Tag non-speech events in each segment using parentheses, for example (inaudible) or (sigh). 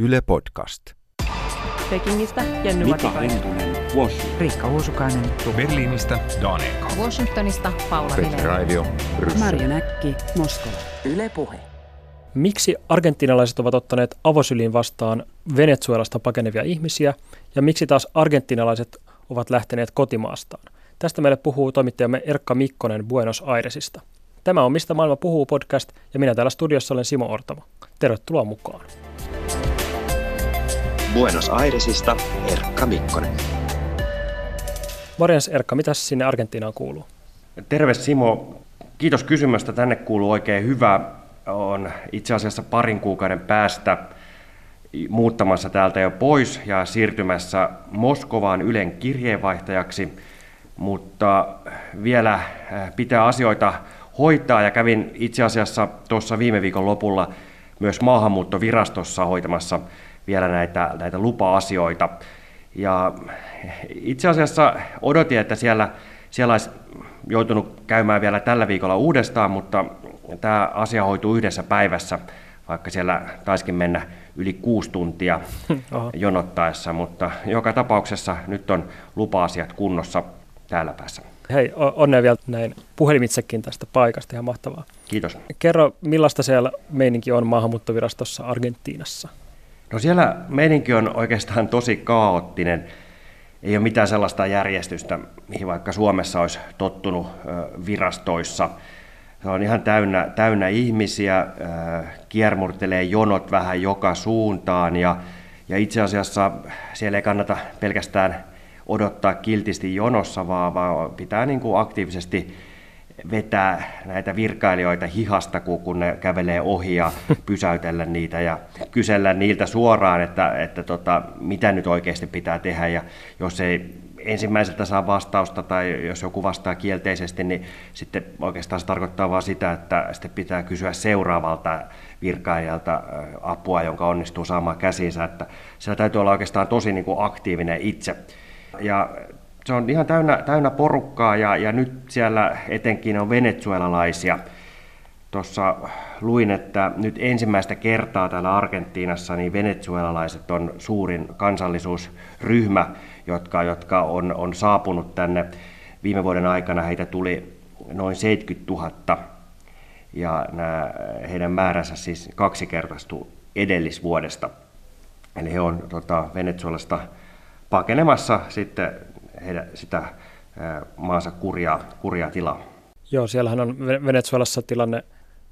Yle Podcast. Pekingistä Jenny Mika. Hentunen, Washington. Riikka Uusukainen, Berliinistä Daniel Washingtonista Paula Vilén. Raivio, Marja Näkki, Moskova. Yle Puhe. Miksi argentinalaiset ovat ottaneet avosyliin vastaan Venezuelasta pakenevia ihmisiä ja miksi taas argentinalaiset ovat lähteneet kotimaastaan? Tästä meille puhuu toimittajamme Erkka Mikkonen Buenos Airesista. Tämä on Mistä maailma puhuu podcast ja minä täällä studiossa olen Simo Ortamo. Tervetuloa mukaan. Buenos Airesista Erkka Mikkonen. Morjens Erkka, mitä sinne Argentiinaan kuuluu? Terve Simo. Kiitos kysymästä. Tänne kuuluu oikein hyvä. On itse asiassa parin kuukauden päästä muuttamassa täältä jo pois ja siirtymässä Moskovaan Ylen kirjeenvaihtajaksi, mutta vielä äh, pitää asioita hoitaa ja kävin itse asiassa tuossa viime viikon lopulla myös maahanmuuttovirastossa hoitamassa vielä näitä, näitä lupa-asioita. Ja itse asiassa odotin, että siellä, siellä olisi joutunut käymään vielä tällä viikolla uudestaan, mutta tämä asia hoituu yhdessä päivässä, vaikka siellä taiskin mennä yli kuusi tuntia (laughs) Oho. jonottaessa, mutta joka tapauksessa nyt on lupa-asiat kunnossa täällä päässä. Hei, onnea vielä näin puhelimitsekin tästä paikasta, ihan mahtavaa. Kiitos. Kerro, millaista siellä meininki on maahanmuuttovirastossa Argentiinassa? No siellä meininki on oikeastaan tosi kaoottinen. Ei ole mitään sellaista järjestystä, mihin vaikka Suomessa olisi tottunut virastoissa. Se on ihan täynnä, täynnä ihmisiä, kiermurtelee jonot vähän joka suuntaan ja, ja itse asiassa siellä ei kannata pelkästään odottaa kiltisti jonossa, vaan, vaan pitää niin kuin aktiivisesti vetää näitä virkailijoita hihasta, kun, kun ne kävelee ohi ja pysäytellä niitä ja kysellä niiltä suoraan, että, että tota, mitä nyt oikeasti pitää tehdä. Ja jos ei ensimmäiseltä saa vastausta tai jos joku vastaa kielteisesti, niin sitten oikeastaan se tarkoittaa vain sitä, että sitten pitää kysyä seuraavalta virkailijalta apua, jonka onnistuu saamaan käsiinsä. Että siellä täytyy olla oikeastaan tosi niin kuin aktiivinen itse. Ja se on ihan täynnä, täynnä porukkaa ja, ja nyt siellä etenkin on venezuelalaisia. Tuossa luin, että nyt ensimmäistä kertaa täällä Argentiinassa niin venezuelalaiset on suurin kansallisuusryhmä, jotka, jotka on, on saapunut tänne. Viime vuoden aikana heitä tuli noin 70 000 ja nämä, heidän määränsä siis kaksinkertaistui edellisvuodesta. Eli he on tota, Venezuelasta pakenemassa sitten heidän, sitä maansa kurjaa, kurjaa tilaa. Joo, siellähän on Ve- Venezuelassa tilanne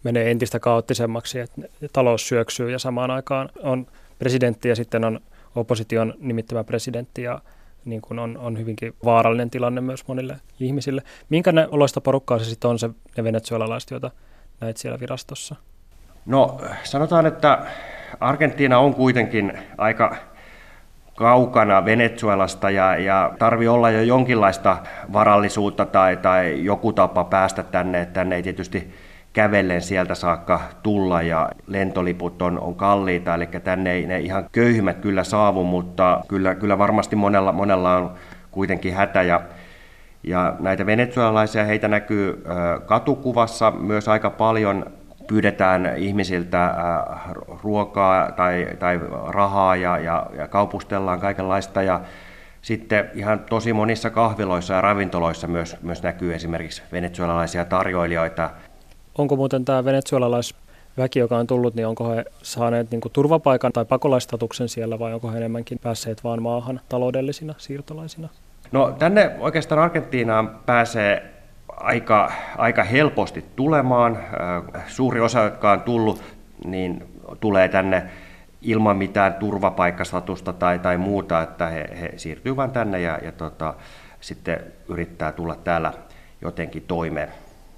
menee entistä kaoottisemmaksi, että talous syöksyy ja samaan aikaan on presidentti ja sitten on opposition nimittämä presidentti ja niin kuin on, on hyvinkin vaarallinen tilanne myös monille ihmisille. Minkä ne oloista porukkaa se sitten on se, ne venezuelalaiset, joita näet siellä virastossa? No sanotaan, että Argentiina on kuitenkin aika kaukana Venezuelasta ja, ja tarvii olla jo jonkinlaista varallisuutta tai, tai joku tapa päästä tänne, että tänne ei tietysti kävellen sieltä saakka tulla ja lentoliput on, on kalliita, eli tänne ei ne ihan köyhimmät kyllä saavu, mutta kyllä, kyllä varmasti monella, monella on kuitenkin hätä ja, ja näitä venezuelalaisia heitä näkyy katukuvassa myös aika paljon pyydetään ihmisiltä äh, ruokaa tai, tai rahaa ja, ja, ja kaupustellaan kaikenlaista. Ja sitten ihan tosi monissa kahviloissa ja ravintoloissa myös, myös näkyy esimerkiksi venezuelalaisia tarjoilijoita. Onko muuten tämä venezuelalaisväki, joka on tullut, niin onko he saaneet niin kuin turvapaikan tai pakolaistatuksen siellä vai onko he enemmänkin päässeet vaan maahan taloudellisina siirtolaisina? No tänne oikeastaan Argentiinaan pääsee aika, aika helposti tulemaan. Suuri osa, jotka on tullut, niin tulee tänne ilman mitään turvapaikkastatusta tai, tai muuta, että he, he siirtyy vain tänne ja, ja tota, sitten yrittää tulla täällä jotenkin toimeen.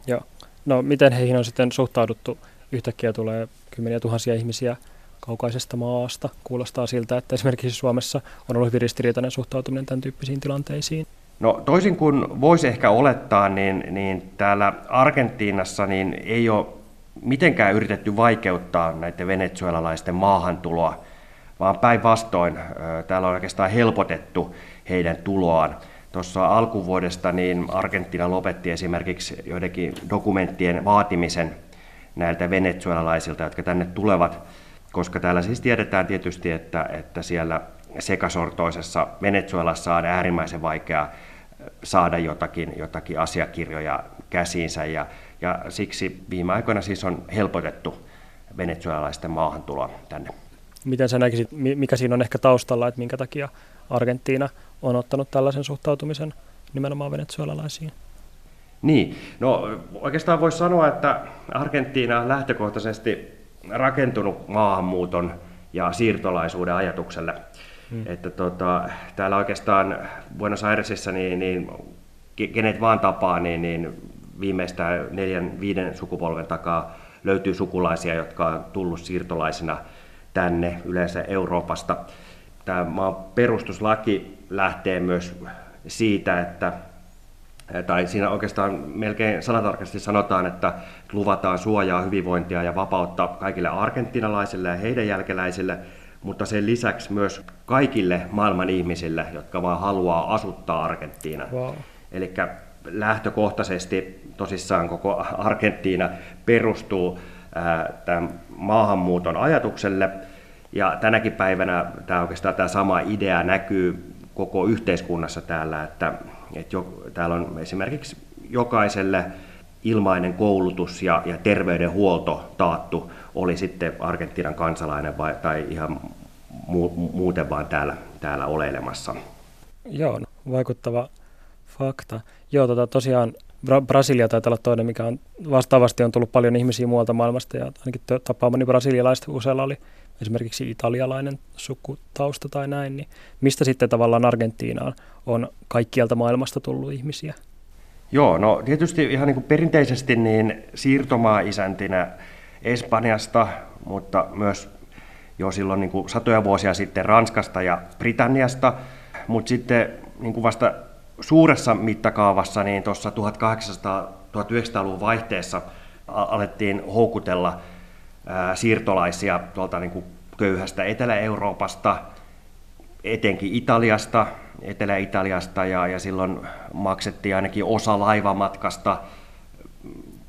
Joo. No miten heihin on sitten suhtauduttu? Yhtäkkiä tulee kymmeniä tuhansia ihmisiä kaukaisesta maasta. Kuulostaa siltä, että esimerkiksi Suomessa on ollut hyvin ristiriitainen suhtautuminen tämän tyyppisiin tilanteisiin. No toisin kuin voisi ehkä olettaa, niin, niin täällä Argentiinassa niin ei ole mitenkään yritetty vaikeuttaa näiden venezuelalaisten maahantuloa, vaan päinvastoin täällä on oikeastaan helpotettu heidän tuloaan. Tuossa alkuvuodesta niin Argentiina lopetti esimerkiksi joidenkin dokumenttien vaatimisen näiltä venezuelalaisilta, jotka tänne tulevat, koska täällä siis tiedetään tietysti, että, että siellä sekasortoisessa Venezuelassa on äärimmäisen vaikea saada jotakin, jotakin asiakirjoja käsiinsä ja, ja siksi viime aikoina siis on helpotettu venezuelalaisten maahantuloa tänne. Miten sä näkisit, mikä siinä on ehkä taustalla, että minkä takia Argentiina on ottanut tällaisen suhtautumisen nimenomaan venezuelalaisiin? Niin, no oikeastaan voisi sanoa, että Argentiina on lähtökohtaisesti rakentunut maahanmuuton ja siirtolaisuuden ajatukselle. Hmm. Että tota, täällä oikeastaan Buenos Airesissa, niin, niin kenet vaan tapaa, niin, niin viimeistään neljän, viiden sukupolven takaa löytyy sukulaisia, jotka on tullut siirtolaisina tänne yleensä Euroopasta. Tämä maan perustuslaki lähtee myös siitä, että tai siinä oikeastaan melkein sanatarkasti sanotaan, että luvataan suojaa, hyvinvointia ja vapautta kaikille argentinalaisille ja heidän jälkeläisille, mutta sen lisäksi myös kaikille maailman ihmisille, jotka vaan haluaa asuttaa Argentiina. Wow. Eli lähtökohtaisesti tosissaan koko Argentiina perustuu tämän maahanmuuton ajatukselle, ja tänäkin päivänä tämä oikeastaan tämä sama idea näkyy koko yhteiskunnassa täällä, että, että jo, täällä on esimerkiksi jokaiselle ilmainen koulutus ja, ja terveydenhuolto taattu, oli sitten Argentiinan kansalainen vai, tai ihan mu, muuten vaan täällä, täällä oleilemassa. Joo, no, vaikuttava fakta. Joo, tota, tosiaan Bra- Brasilia taitaa olla toinen, mikä on vastaavasti on tullut paljon ihmisiä muualta maailmasta ja ainakin tapaamani brasilialaiset usealla oli esimerkiksi italialainen sukutausta tai näin, niin mistä sitten tavallaan Argentiinaan on kaikkialta maailmasta tullut ihmisiä? Joo, no tietysti ihan niin kuin perinteisesti niin siirtomaa-isäntinä Espanjasta, mutta myös jo silloin niin kuin satoja vuosia sitten Ranskasta ja Britanniasta, mutta sitten niin kuin vasta suuressa mittakaavassa niin tuossa 1800-1900-luvun vaihteessa alettiin houkutella siirtolaisia tuolta niin kuin köyhästä Etelä-Euroopasta, etenkin Italiasta, Etelä-Italiasta, ja, ja silloin maksettiin ainakin osa laivamatkasta.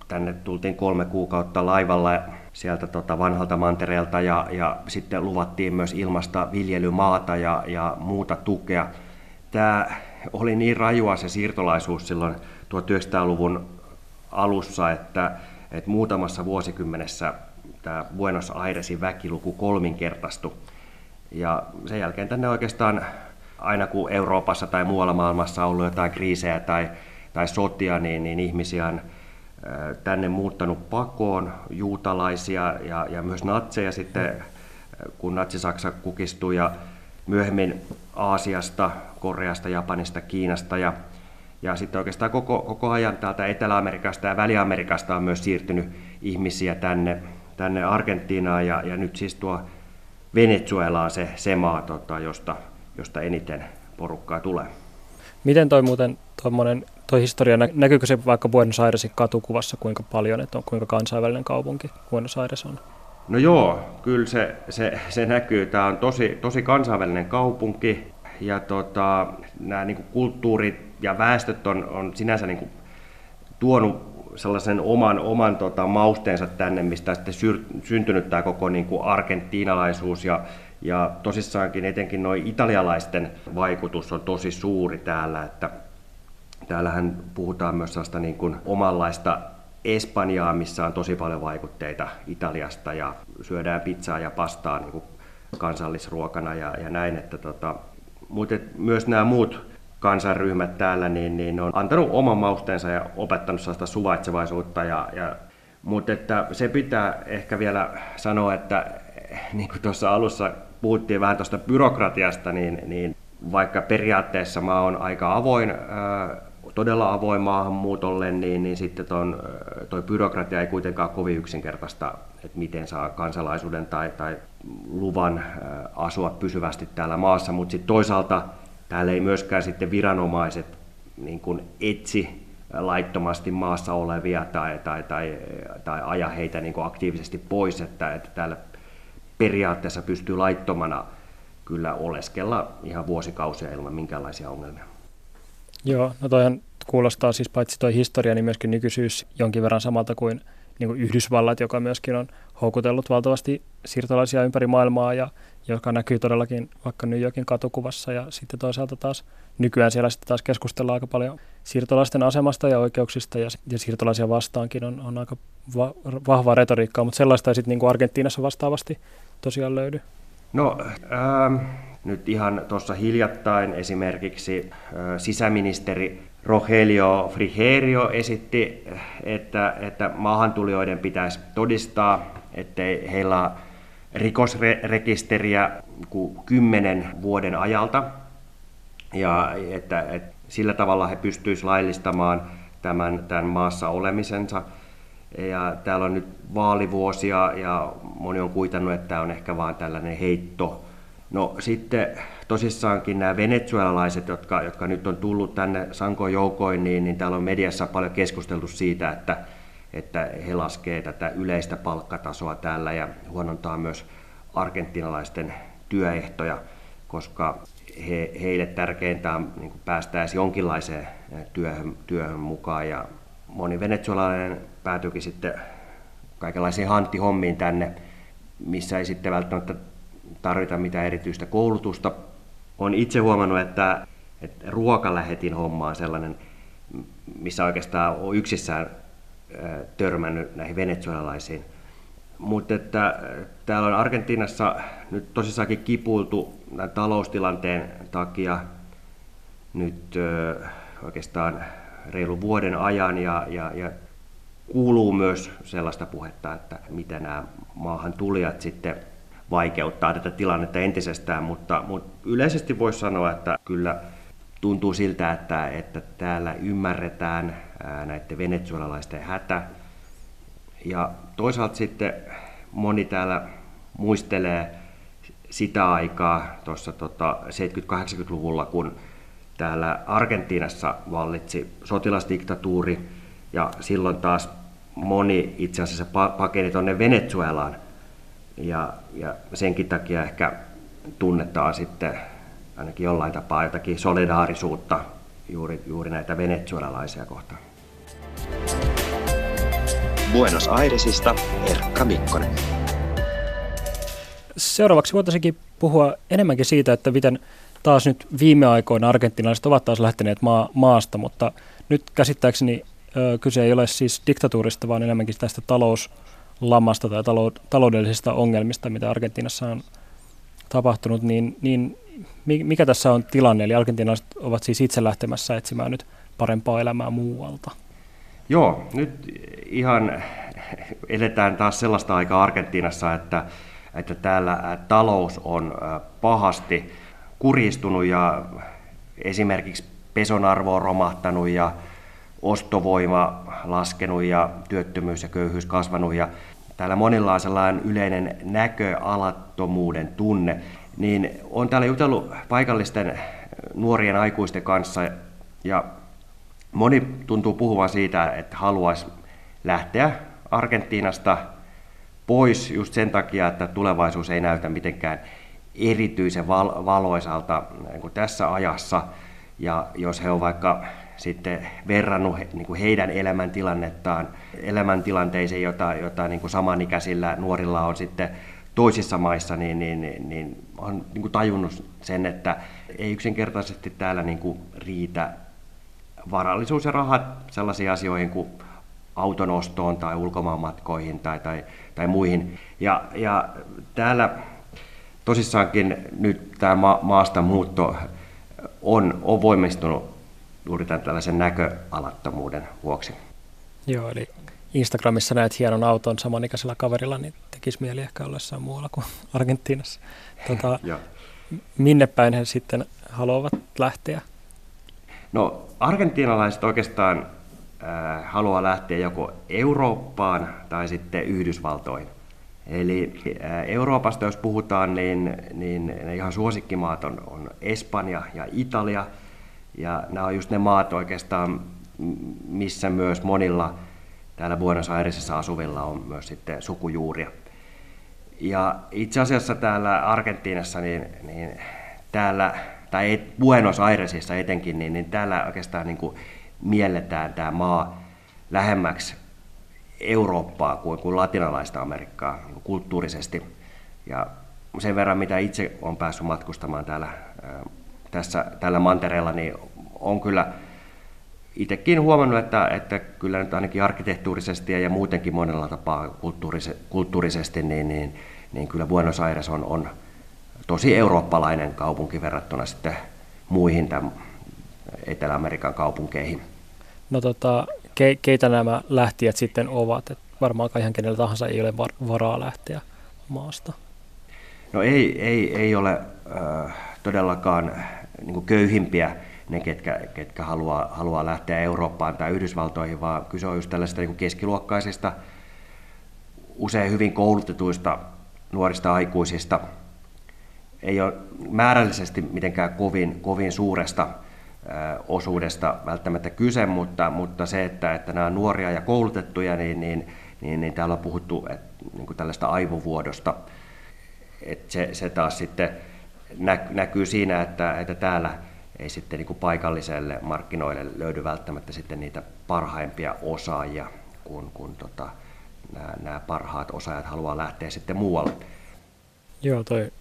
Tänne tultiin kolme kuukautta laivalla sieltä tota vanhalta mantereelta, ja, ja sitten luvattiin myös ilmasta viljelymaata ja, ja muuta tukea. Tämä oli niin rajua se siirtolaisuus silloin 1900-luvun alussa, että, että muutamassa vuosikymmenessä tämä Buenos Airesin väkiluku kolminkertaistui. Ja sen jälkeen tänne oikeastaan aina kun Euroopassa tai muualla maailmassa on ollut jotain kriisejä tai, tai sotia, niin, niin ihmisiä on tänne muuttanut pakoon, juutalaisia ja, ja myös natseja sitten, kun natsi-Saksa kukistui ja myöhemmin Aasiasta, Koreasta, Japanista, Kiinasta ja, ja sitten oikeastaan koko, koko ajan täältä Etelä-Amerikasta ja Väli-Amerikasta on myös siirtynyt ihmisiä tänne tänne Argentiinaan ja, ja nyt siis tuo Venezuela on se, se maa, tota, josta, josta eniten porukkaa tulee. Miten toi muuten tuommoinen toi historia, näkyykö se vaikka Buenos Airesin katukuvassa kuinka paljon, että on kuinka kansainvälinen kaupunki Buenos Aires on? No joo, kyllä se, se, se näkyy. Tämä on tosi, tosi kansainvälinen kaupunki ja tota, nämä niin kulttuurit ja väestöt on, on sinänsä niin kuin tuonut sellaisen oman, oman tota, mausteensa tänne, mistä sitten syr, syntynyt tämä koko niin kuin argentiinalaisuus ja, ja tosissaankin etenkin noin italialaisten vaikutus on tosi suuri täällä, että täällähän puhutaan myös sellaista niin kuin omanlaista Espanjaa, missä on tosi paljon vaikutteita Italiasta ja syödään pizzaa ja pastaa niin kuin kansallisruokana ja, ja näin, että tota, mutta myös nämä muut kansanryhmät täällä, niin, niin on antanut oman mausteensa ja opettanut sellaista suvaitsevaisuutta. Ja, ja, mutta että se pitää ehkä vielä sanoa, että (laughs) niin kuin tuossa alussa puhuttiin vähän tuosta byrokratiasta, niin, niin vaikka periaatteessa mä oon aika avoin, todella avoin maahanmuutolle, niin, niin sitten ton, toi byrokratia ei kuitenkaan kovin yksinkertaista, että miten saa kansalaisuuden tai, tai luvan asua pysyvästi täällä maassa, mutta sitten toisaalta Täällä ei myöskään sitten viranomaiset niin kuin etsi laittomasti maassa olevia tai, tai, tai, tai aja heitä niin aktiivisesti pois, että, että täällä periaatteessa pystyy laittomana kyllä oleskella ihan vuosikausia ilman minkäänlaisia ongelmia. Joo, no toihan kuulostaa siis paitsi toi historia, niin myöskin nykyisyys jonkin verran samalta kuin niin kuin Yhdysvallat, joka myöskin on houkutellut valtavasti siirtolaisia ympäri maailmaa ja joka näkyy todellakin vaikka New Yorkin katukuvassa ja sitten toisaalta taas nykyään siellä sitten taas keskustellaan aika paljon siirtolaisten asemasta ja oikeuksista ja, ja siirtolaisia vastaankin on, on aika va, vahvaa retoriikkaa, mutta sellaista ei sitten niin kuin Argentiinassa vastaavasti tosiaan löydy. No ähm, nyt ihan tuossa hiljattain esimerkiksi sisäministeri Rogelio Frigerio esitti, että, että maahantulijoiden pitäisi todistaa, ettei heillä rikosrekisteriä kymmenen vuoden ajalta, ja että, että sillä tavalla he pystyisivät laillistamaan tämän, tämän maassa olemisensa. Ja täällä on nyt vaalivuosia ja moni on kuitannut, että tämä on ehkä vain tällainen heitto. No sitten tosissaankin nämä venezuelalaiset, jotka, jotka nyt on tullut tänne sankoin joukoin, niin, niin täällä on mediassa paljon keskusteltu siitä, että, että he laskevat tätä yleistä palkkatasoa täällä ja huonontaa myös argentinalaisten työehtoja, koska he, heille tärkeintä on niin päästä edes jonkinlaiseen työhön, työhön mukaan. Ja moni venezuelalainen päätyikin sitten kaikenlaisiin hanttihommiin tänne, missä ei sitten välttämättä tarvita mitään erityistä koulutusta. Olen itse huomannut, että, että ruokalähetin homma on sellainen, missä oikeastaan on yksissään törmännyt näihin venezuelalaisiin. Mutta että täällä on Argentiinassa nyt tosissaankin kipuiltu tämän taloustilanteen takia nyt oikeastaan reilu vuoden ajan ja, ja, ja kuuluu myös sellaista puhetta, että miten nämä maahan tulijat sitten vaikeuttaa tätä tilannetta entisestään, mutta, mutta yleisesti voisi sanoa, että kyllä tuntuu siltä, että, että täällä ymmärretään näiden venezuelalaisten hätä. Ja toisaalta sitten moni täällä muistelee sitä aikaa tuossa tota 70-80-luvulla, kun täällä Argentiinassa vallitsi sotilasdiktatuuri ja silloin taas moni itse asiassa pakeni tuonne Venezuelaan ja, ja senkin takia ehkä tunnetaan sitten ainakin jollain tapaa jotakin solidaarisuutta juuri, juuri näitä venezuelalaisia kohtaan. Buenos Airesista Erkka Mikkonen. Seuraavaksi voitaisiinkin puhua enemmänkin siitä, että miten taas nyt viime aikoina argentinalaiset ovat taas lähteneet maa, maasta, mutta nyt käsittääkseni ö, kyse ei ole siis diktatuurista, vaan enemmänkin tästä talouslamasta tai talou- taloudellisista ongelmista, mitä Argentiinassa on tapahtunut, niin, niin mikä tässä on tilanne? Eli argentinalaiset ovat siis itse lähtemässä etsimään nyt parempaa elämää muualta. Joo, nyt ihan eletään taas sellaista aikaa Argentiinassa, että, että täällä talous on pahasti kuristunut ja esimerkiksi peson arvo on romahtanut ja ostovoima laskenut ja työttömyys ja köyhyys kasvanut ja täällä monilla on sellainen yleinen näköalattomuuden tunne, niin on täällä jutellut paikallisten nuorien aikuisten kanssa ja moni tuntuu puhuvan siitä, että haluaisi lähteä Argentiinasta pois just sen takia, että tulevaisuus ei näytä mitenkään erityisen val- valoisalta niin kuin tässä ajassa. Ja jos he on vaikka sitten verrannut he, niin kuin heidän elämäntilannettaan elämäntilanteisiin, jota, jota niin kuin samanikäisillä nuorilla on sitten toisissa maissa, niin, niin, niin, niin on niin kuin tajunnut sen, että ei yksinkertaisesti täällä niin kuin riitä varallisuus ja rahat sellaisiin asioihin kuin auton ostoon tai ulkomaanmatkoihin tai, tai, tai muihin. Ja, ja täällä tosissaankin nyt tämä ma- maasta muutto on, on voimistunut juuri tämän tällaisen näköalattomuuden vuoksi. Joo, eli Instagramissa näet hienon auton samanikäisellä kaverilla, niin tekisi mieli ehkä olla jossain muualla kuin (laughs) Argentiinassa. Tota, (laughs) minne päin he sitten haluavat lähteä? No argentiinalaiset oikeastaan äh, haluaa lähteä joko Eurooppaan tai sitten Yhdysvaltoihin. Eli äh, Euroopasta jos puhutaan, niin, niin ne ihan suosikkimaat on, on Espanja ja Italia. Ja nämä on just ne maat oikeastaan, missä myös monilla täällä Buenos Airesissa asuvilla on myös sitten sukujuuria. Ja itse asiassa täällä Argentiinassa, niin, niin täällä tai Buenos Airesissa etenkin, niin, niin täällä oikeastaan niin kuin mielletään tämä maa lähemmäksi Eurooppaa kuin, kuin latinalaista Amerikkaa niin kulttuurisesti. Ja sen verran, mitä itse olen päässyt matkustamaan täällä, tässä, tällä mantereella, niin on kyllä itsekin huomannut, että, että kyllä nyt ainakin arkkitehtuurisesti ja muutenkin monella tapaa kulttuurisesti, niin, niin, niin kyllä Buenos Aires on, on tosi eurooppalainen kaupunki verrattuna sitten muihin tämän Etelä-Amerikan kaupunkeihin. No tota, ke, keitä nämä lähtijät sitten ovat? Et varmaan ihan kenellä tahansa ei ole var, varaa lähteä maasta. No ei, ei, ei ole äh, todellakaan niin köyhimpiä ne, ketkä, ketkä haluaa, haluaa lähteä Eurooppaan tai Yhdysvaltoihin, vaan kyse on just tällaisista niin keskiluokkaisista, usein hyvin koulutetuista nuorista aikuisista. Ei ole määrällisesti mitenkään kovin, kovin suuresta osuudesta välttämättä kyse, mutta, mutta se, että, että nämä nuoria ja koulutettuja, niin, niin, niin, niin täällä on puhuttu et, niin kuin tällaista aivovuodosta. Et se, se taas sitten näkyy siinä, että, että täällä ei sitten niin kuin paikalliselle markkinoille löydy välttämättä sitten niitä parhaimpia osaajia, kun, kun tota, nämä, nämä parhaat osaajat haluaa lähteä sitten muualle. Joo, toi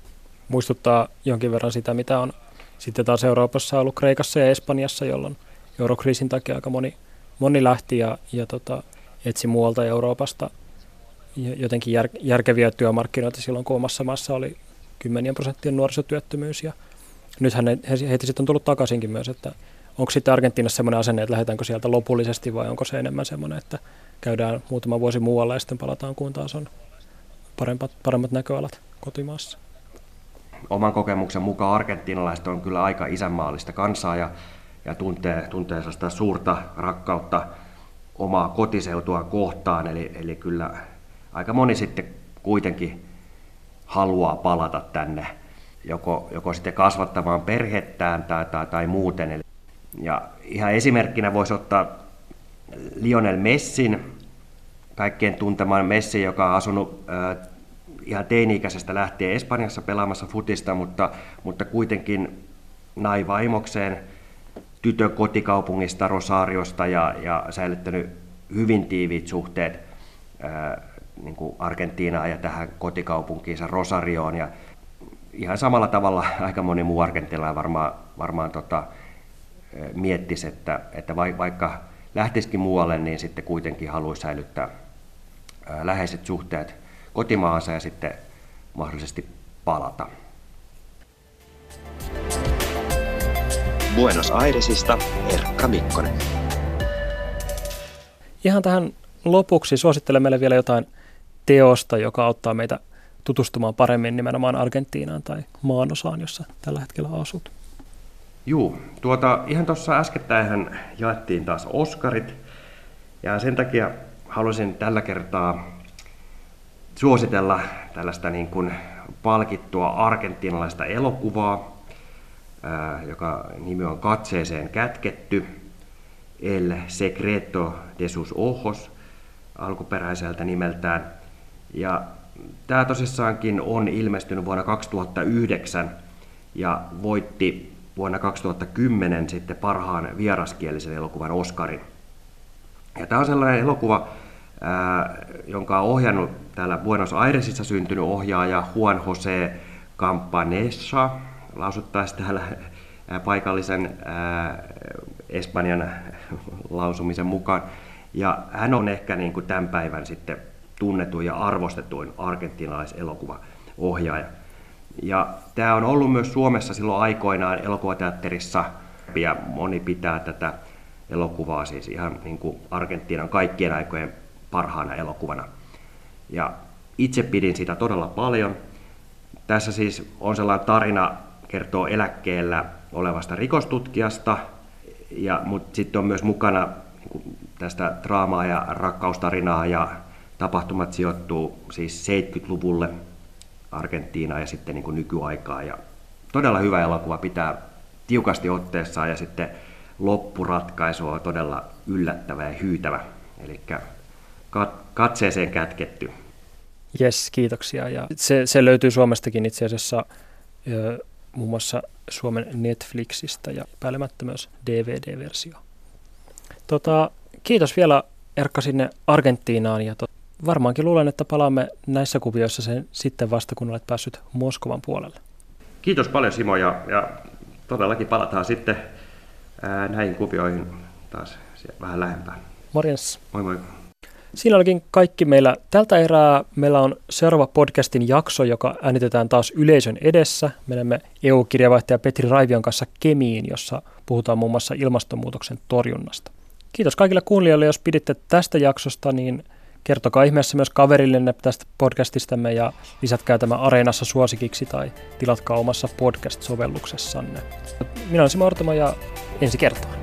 muistuttaa jonkin verran sitä, mitä on sitten taas Euroopassa ollut Kreikassa ja Espanjassa, jolloin eurokriisin takia aika moni, moni lähti ja, ja tota, etsi muualta Euroopasta jotenkin jär, järkeviä työmarkkinoita silloin, kun omassa maassa oli kymmenien prosenttien nuorisotyöttömyys. Ja nythän he, heitä sitten on tullut takaisinkin myös, että onko sitten Argentiinassa sellainen asenne, että lähdetäänkö sieltä lopullisesti vai onko se enemmän sellainen, että käydään muutama vuosi muualla ja sitten palataan, kun taas on paremmat, paremmat näköalat kotimaassa oman kokemuksen mukaan argentiinalaiset on kyllä aika isänmaallista kansaa ja, ja tuntee, tuntee sitä suurta rakkautta omaa kotiseutua kohtaan. Eli, eli kyllä aika moni sitten kuitenkin haluaa palata tänne joko, joko sitten kasvattamaan perhettään tai, tai, tai muuten. Ja ihan esimerkkinä voisi ottaa Lionel Messin, kaikkien tuntemaan Messi, joka on asunut ihan teini-ikäisestä lähtien Espanjassa pelaamassa futista, mutta, mutta kuitenkin nai vaimokseen tytön kotikaupungista Rosariosta ja, ja säilyttänyt hyvin tiiviit suhteet ää, niin kuin Argentiinaan ja tähän kotikaupunkiinsa Rosarioon. Ja ihan samalla tavalla (laughs) aika moni muu argentilainen varmaan, varmaan tota, miettisi, että, että vaikka lähtisikin muualle, niin sitten kuitenkin haluaisi säilyttää läheiset suhteet kotimaansa ja sitten mahdollisesti palata. Buenos Airesista Erkka Mikkonen. Ihan tähän lopuksi suosittelen meille vielä jotain teosta, joka auttaa meitä tutustumaan paremmin nimenomaan Argentiinaan tai maanosaan, jossa tällä hetkellä asut. Juu, tuota, ihan tuossa äskettäin jaettiin taas Oscarit, ja sen takia haluaisin tällä kertaa suositella tällaista niin kuin palkittua argentinalaista elokuvaa, joka nimi on Katseeseen kätketty, El Secreto de sus Ojos, alkuperäiseltä nimeltään. Ja tämä tosissaankin on ilmestynyt vuonna 2009 ja voitti vuonna 2010 sitten parhaan vieraskielisen elokuvan Oscarin. Ja tämä on sellainen elokuva, jonka on ohjannut täällä Buenos Airesissa syntynyt ohjaaja Juan José Campanesa, lausuttaisi täällä paikallisen Espanjan lausumisen mukaan. Ja hän on ehkä niin kuin tämän päivän sitten tunnetuin ja arvostetuin argentinalaiselokuvaohjaaja. Ja tämä on ollut myös Suomessa silloin aikoinaan elokuvateatterissa, ja moni pitää tätä elokuvaa siis ihan niin kuin Argentiinan kaikkien aikojen parhaana elokuvana. Ja itse pidin sitä todella paljon. Tässä siis on sellainen tarina, kertoo eläkkeellä olevasta rikostutkijasta, ja, mutta sitten on myös mukana niin tästä draamaa ja rakkaustarinaa, ja tapahtumat sijoittuu siis 70-luvulle Argentiinaan ja sitten niin kuin nykyaikaa. Ja todella hyvä elokuva, pitää tiukasti otteessaan ja sitten loppuratkaisu on todella yllättävä ja hyytävä. Eli katseeseen kätketty. Yes, kiitoksia. Ja se, se löytyy Suomestakin itse asiassa muun muassa Suomen Netflixistä ja epäilemättä myös DVD-versio. Tota, kiitos vielä Erkka sinne Argentiinaan ja to, varmaankin luulen, että palaamme näissä kuvioissa sen sitten vasta, kun olet päässyt Moskovan puolelle. Kiitos paljon Simo ja, ja todellakin palataan sitten ää, näihin kuvioihin taas vähän lähempää. Morjens. Moi moi. Siinä olikin kaikki meillä. Tältä erää meillä on seuraava podcastin jakso, joka äänitetään taas yleisön edessä. Menemme EU-kirjavaihtaja Petri Raivion kanssa Kemiin, jossa puhutaan muun muassa ilmastonmuutoksen torjunnasta. Kiitos kaikille kuulijoille, jos piditte tästä jaksosta, niin kertokaa ihmeessä myös kaverillenne tästä podcastistamme ja lisätkää tämä Areenassa suosikiksi tai tilatkaa omassa podcast-sovelluksessanne. Minä olen Simo Ortamo ja ensi kertaan.